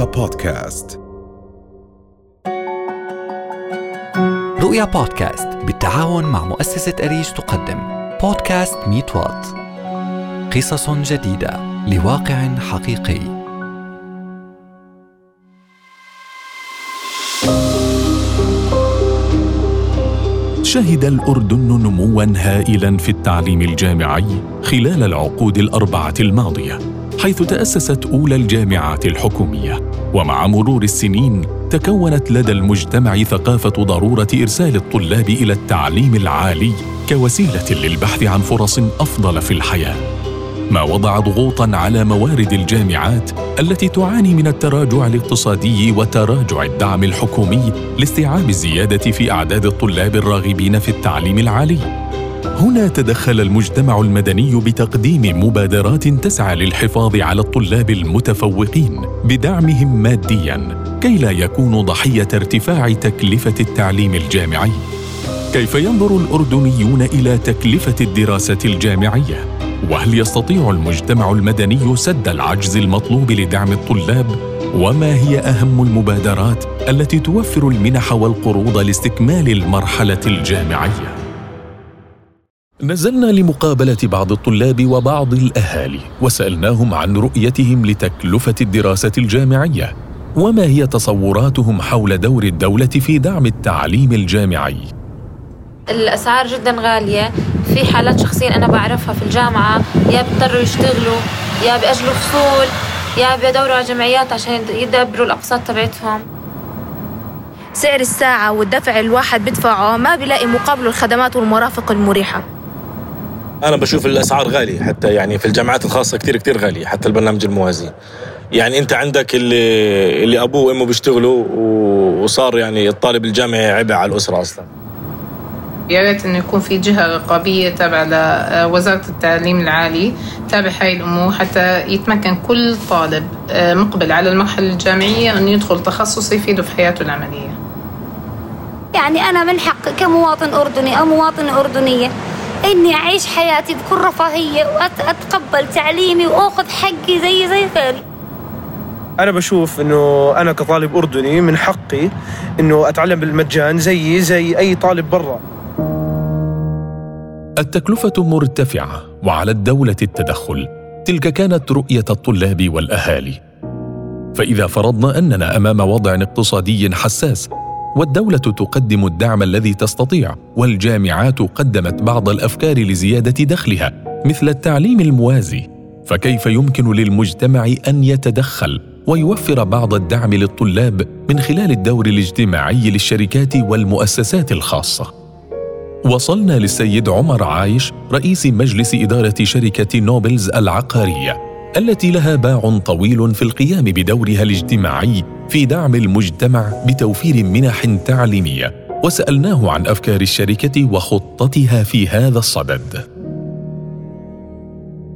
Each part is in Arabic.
رؤيا بودكاست. رؤيا بودكاست بالتعاون مع مؤسسة أريج تقدم. بودكاست ميت وات. قصص جديدة. لواقع حقيقي. شهد الأردن نموا هائلا في التعليم الجامعي خلال العقود الأربعة الماضية حيث تأسست أولى الجامعات الحكومية. ومع مرور السنين تكونت لدى المجتمع ثقافة ضرورة إرسال الطلاب إلى التعليم العالي كوسيلة للبحث عن فرص أفضل في الحياة. ما وضع ضغوطا على موارد الجامعات التي تعاني من التراجع الاقتصادي وتراجع الدعم الحكومي لاستيعاب الزيادة في أعداد الطلاب الراغبين في التعليم العالي. هنا تدخل المجتمع المدني بتقديم مبادرات تسعى للحفاظ على الطلاب المتفوقين بدعمهم ماديا كي لا يكونوا ضحية ارتفاع تكلفة التعليم الجامعي. كيف ينظر الأردنيون إلى تكلفة الدراسة الجامعية؟ وهل يستطيع المجتمع المدني سد العجز المطلوب لدعم الطلاب؟ وما هي أهم المبادرات التي توفر المنح والقروض لاستكمال المرحلة الجامعية؟ نزلنا لمقابلة بعض الطلاب وبعض الأهالي وسألناهم عن رؤيتهم لتكلفة الدراسة الجامعية وما هي تصوراتهم حول دور الدولة في دعم التعليم الجامعي. الأسعار جدا غالية في حالات شخصيا أنا بعرفها في الجامعة يا بيضطروا يشتغلوا يا بيأجلوا فصول يا بيدوروا على جمعيات عشان يدبروا الأقساط تبعتهم. سعر الساعة والدفع الواحد بدفعه ما بيلاقي مقابله الخدمات والمرافق المريحة. أنا بشوف الأسعار غالية حتى يعني في الجامعات الخاصة كتير كتير غالية حتى البرنامج الموازي يعني أنت عندك اللي اللي أبوه وأمه بيشتغلوا وصار يعني الطالب الجامعي عبء على الأسرة أصلاً يا ريت إنه يكون في جهة رقابية تابعة لوزاره التعليم العالي تابع هاي الأمور حتى يتمكن كل طالب آه، مقبل على المرحلة الجامعية إنه يدخل تخصص يفيده في حياته العملية. يعني أنا من حقي كمواطن أردني أو مواطنة أردنية إني أعيش حياتي بكل رفاهية واتقبل تعليمي وأخذ حقي زي زي غيري. أنا بشوف إنه أنا كطالب أردني من حقي إنه أتعلم بالمجان زيي زي أي طالب برا التكلفة مرتفعة وعلى الدولة التدخل تلك كانت رؤية الطلاب والأهالي فإذا فرضنا أننا أمام وضع اقتصادي حساس والدولة تقدم الدعم الذي تستطيع والجامعات قدمت بعض الأفكار لزيادة دخلها مثل التعليم الموازي. فكيف يمكن للمجتمع أن يتدخل ويوفر بعض الدعم للطلاب من خلال الدور الاجتماعي للشركات والمؤسسات الخاصة؟ وصلنا للسيد عمر عايش رئيس مجلس إدارة شركة نوبلز العقارية. التي لها باع طويل في القيام بدورها الاجتماعي في دعم المجتمع بتوفير منح تعليمية. وسألناه عن أفكار الشركة وخطتها في هذا الصدد.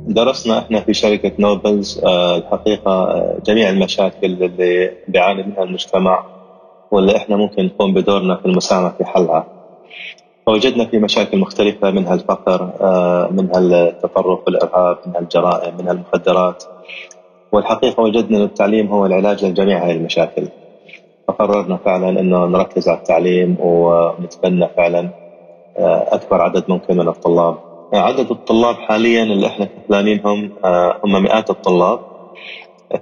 درسنا إحنا في شركة نوبلز آه، الحقيقة آه، جميع المشاكل اللي بيعاني منها المجتمع واللي إحنا ممكن نقوم بدورنا في المساهمة في حلها. فوجدنا في مشاكل مختلفة منها الفقر آه، منها التطرف والإرهاب منها الجرائم منها المخدرات والحقيقة وجدنا أن التعليم هو العلاج لجميع هذه المشاكل. فقررنا فعلا أنه نركز على التعليم ونتبنى فعلا آه، أكبر عدد ممكن من الطلاب. عدد الطلاب حاليا اللي إحنا كفلانينهم آه، هم مئات الطلاب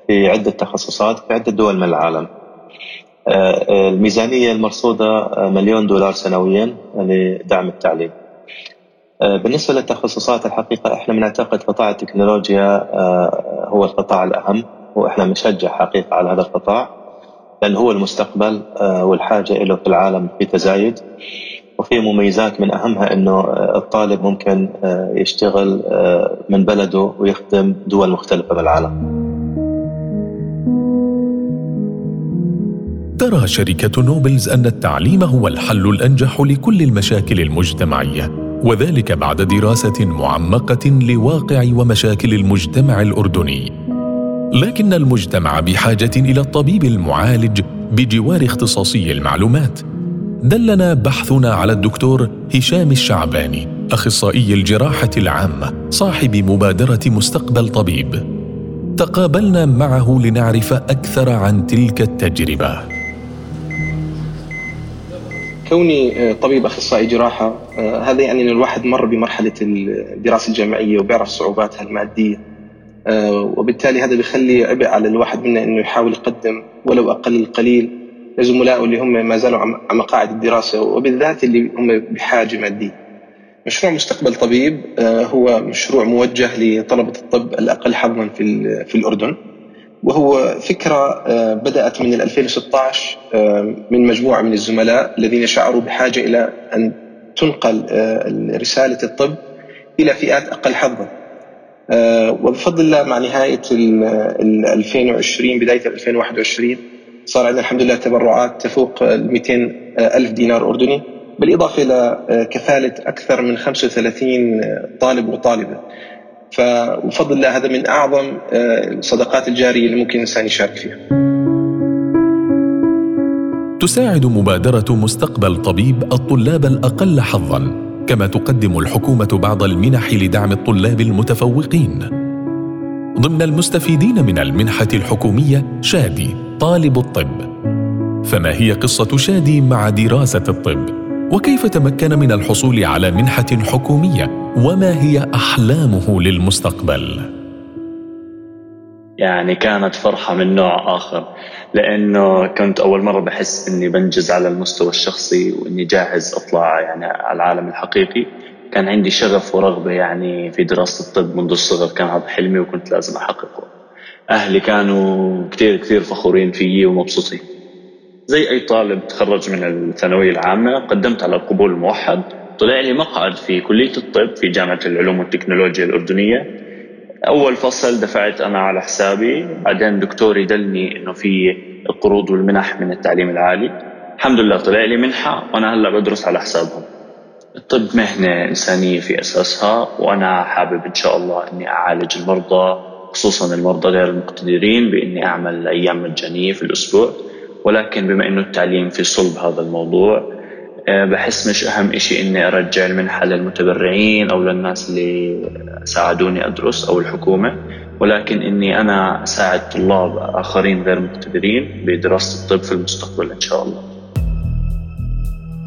في عدة تخصصات في عدة دول من العالم. الميزانية المرصودة آه، مليون دولار سنويا لدعم التعليم. آه، بالنسبة للتخصصات الحقيقة إحنا بنعتقد قطاع التكنولوجيا هو القطاع الأهم وإحنا بنشجع حقيقة على هذا القطاع لأنه هو المستقبل والحاجة له في العالم في تزايد. وفي مميزات من أهمها أنه الطالب ممكن يشتغل من بلده ويخدم دول مختلفة بالعالم. ترى شركة نوبلز أن التعليم هو الحل الأنجح لكل المشاكل المجتمعية وذلك بعد دراسة معمقة لواقع ومشاكل المجتمع الأردني. لكن المجتمع بحاجة إلى الطبيب المعالج بجوار اختصاصي المعلومات. دلنا بحثنا على الدكتور هشام الشعباني أخصائي الجراحة العامة صاحب مبادرة مستقبل طبيب. تقابلنا معه لنعرف أكثر عن تلك التجربة. كوني آه، طبيب أخصائي جراحة آه، هذا يعني إن الواحد مر بمرحلة الدراسة الجامعية وبيعرف صعوباتها المادية آه، وبالتالي هذا بيخلي عبء على الواحد منا إنه يحاول يقدم ولو أقل القليل لزملائه اللي هم ما زالوا على مقاعد الدراسة وبالذات اللي هم بحاجة مادية. مشروع مستقبل طبيب هو مشروع موجه لطلبة الطب الأقل حظا في في الأردن. وهو فكرة آه، بدأت من 2016 آه، من مجموعة من الزملاء الذين شعروا بحاجة إلى أن تنقل آه، رسالة الطب إلى فئات أقل حظا. وبفضل الله مع نهاية 2020 بداية 2021 صار عندنا الحمد لله تبرعات تفوق 200 ألف دينار أردني بالإضافة إلى كفالة أكثر من 35 طالب وطالبة. فبفضل الله هذا من أعظم آه، الصدقات الجارية اللي ممكن الإنسان يشارك فيها. تساعد مبادرة مستقبل طبيب الطلاب الأقل حظا كما تقدم الحكومة بعض المنح لدعم الطلاب المتفوقين. ضمن المستفيدين من المنحة الحكومية شادي طالب الطب. فما هي قصة شادي مع دراسة الطب؟ وكيف تمكن من الحصول على منحة حكومية؟ وما هي أحلامه للمستقبل؟ يعني كانت فرحة من نوع آخر لأنه كنت أول مرة بحس إني بنجز على المستوى الشخصي وإني جاهز أطلع يعني على العالم الحقيقي. كان عندي شغف ورغبة يعني في دراسة الطب منذ الصغر كان هذا حلمي وكنت لازم أحققه. أهلي كانوا كثير كثير فخورين فيي ومبسوطين. زي أي طالب تخرج من الثانوية العامة قدمت على القبول الموحد طلع لي مقعد في كلية الطب في جامعة العلوم والتكنولوجيا الأردنية. أول فصل دفعت أنا على حسابي بعدين دكتوري دلني إنه في القروض والمنح من التعليم العالي. الحمد لله طلع لي منحة وأنا هلأ بدرس على حسابهم. الطب مهنة إنسانية في أساسها وأنا حابب إن شاء الله إني أعالج المرضى خصوصا المرضى غير المقتدرين بإني أعمل أيام مجانية في الأسبوع. ولكن بما إنه التعليم في صلب هذا الموضوع آه، بحس مش أهم شيء إني أرجع المنحة للمتبرعين أو للناس اللي ساعدوني أدرس أو الحكومة ولكن إني أنا أساعد طلاب آخرين غير مقتدرين بدراسة الطب في المستقبل إن شاء الله.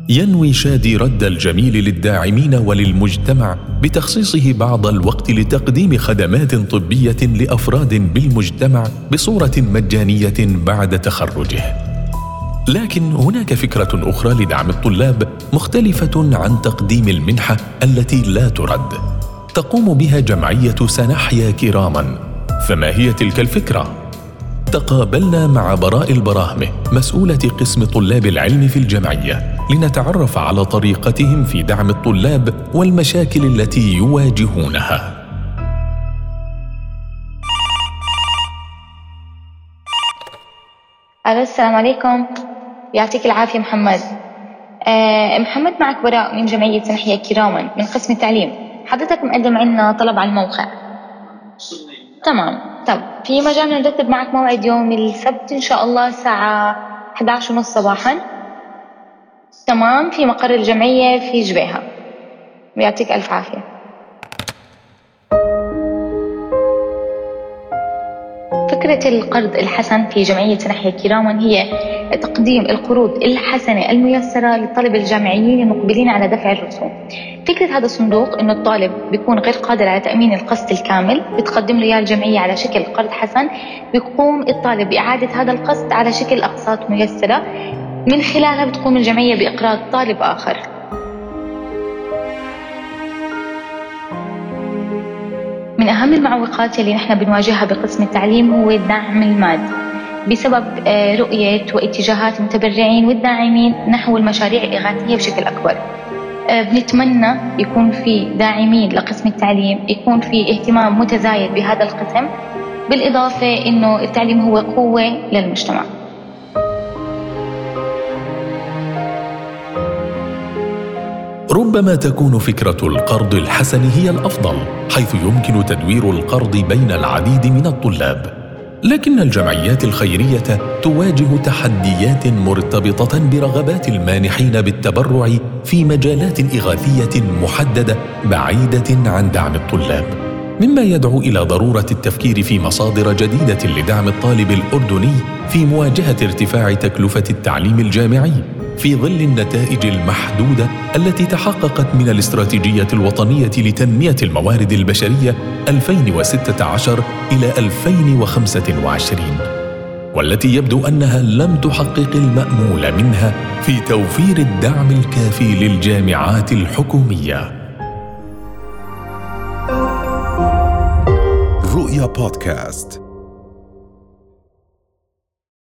ينوي شادي رد الجميل للداعمين وللمجتمع بتخصيصه بعض الوقت لتقديم خدمات طبية لأفراد بالمجتمع بصورة مجانية بعد تخرجه. لكن هناك فكرة أخرى لدعم الطلاب مختلفة عن تقديم المنحة التي لا ترد. تقوم بها جمعية سنحيا كراما. فما هي تلك الفكرة؟ تقابلنا مع براء البراهمة مسؤولة قسم طلاب العلم في الجمعية. لنتعرف على طريقتهم في دعم الطلاب والمشاكل التي يواجهونها. ألو السلام عليكم. يعطيك العافية محمد. أه محمد معك براء من جمعية سنحيا كراما من قسم التعليم. حضرتك مقدم عنا طلب على الموقع. تمام. طب في مجال نرتب معك موعد يوم السبت إن شاء الله الساعة 11 ونص صباحا. تمام في مقر الجمعية في جبيها ويعطيك ألف عافية. فكرة القرض الحسن في جمعية نحيا كراما هي تقديم القروض الحسنة الميسرة للطلبة الجامعيين المقبلين على دفع الرسوم. فكرة هذا الصندوق إنه الطالب بيكون غير قادر على تأمين القسط الكامل بتقدم له إياه الجمعية على شكل قرض حسن بيقوم الطالب بإعادة هذا القسط على شكل أقساط ميسرة. من خلالها بتقوم الجمعية بإقراض طالب آخر. من أهم المعوقات اللي نحن بنواجهها بقسم التعليم هو الدعم المادي. بسبب آه، رؤية واتجاهات المتبرعين والداعمين نحو المشاريع الإغاثية بشكل أكبر. آه، بنتمنى يكون في داعمين لقسم التعليم يكون في اهتمام متزايد بهذا القسم بالإضافة أنه التعليم هو قوة للمجتمع. ربما تكون فكرة القرض الحسن هي الأفضل حيث يمكن تدوير القرض بين العديد من الطلاب. لكن الجمعيات الخيرية تواجه تحديات مرتبطة برغبات المانحين بالتبرع في مجالات إغاثية محددة بعيدة عن دعم الطلاب. مما يدعو إلى ضرورة التفكير في مصادر جديدة لدعم الطالب الأردني في مواجهة ارتفاع تكلفة التعليم الجامعي. في ظل النتائج المحدودة التي تحققت من الاستراتيجية الوطنية لتنمية الموارد البشرية 2016 إلى 2025 والتي يبدو أنها لم تحقق المأمول منها في توفير الدعم الكافي للجامعات الحكومية. رؤيا بودكاست.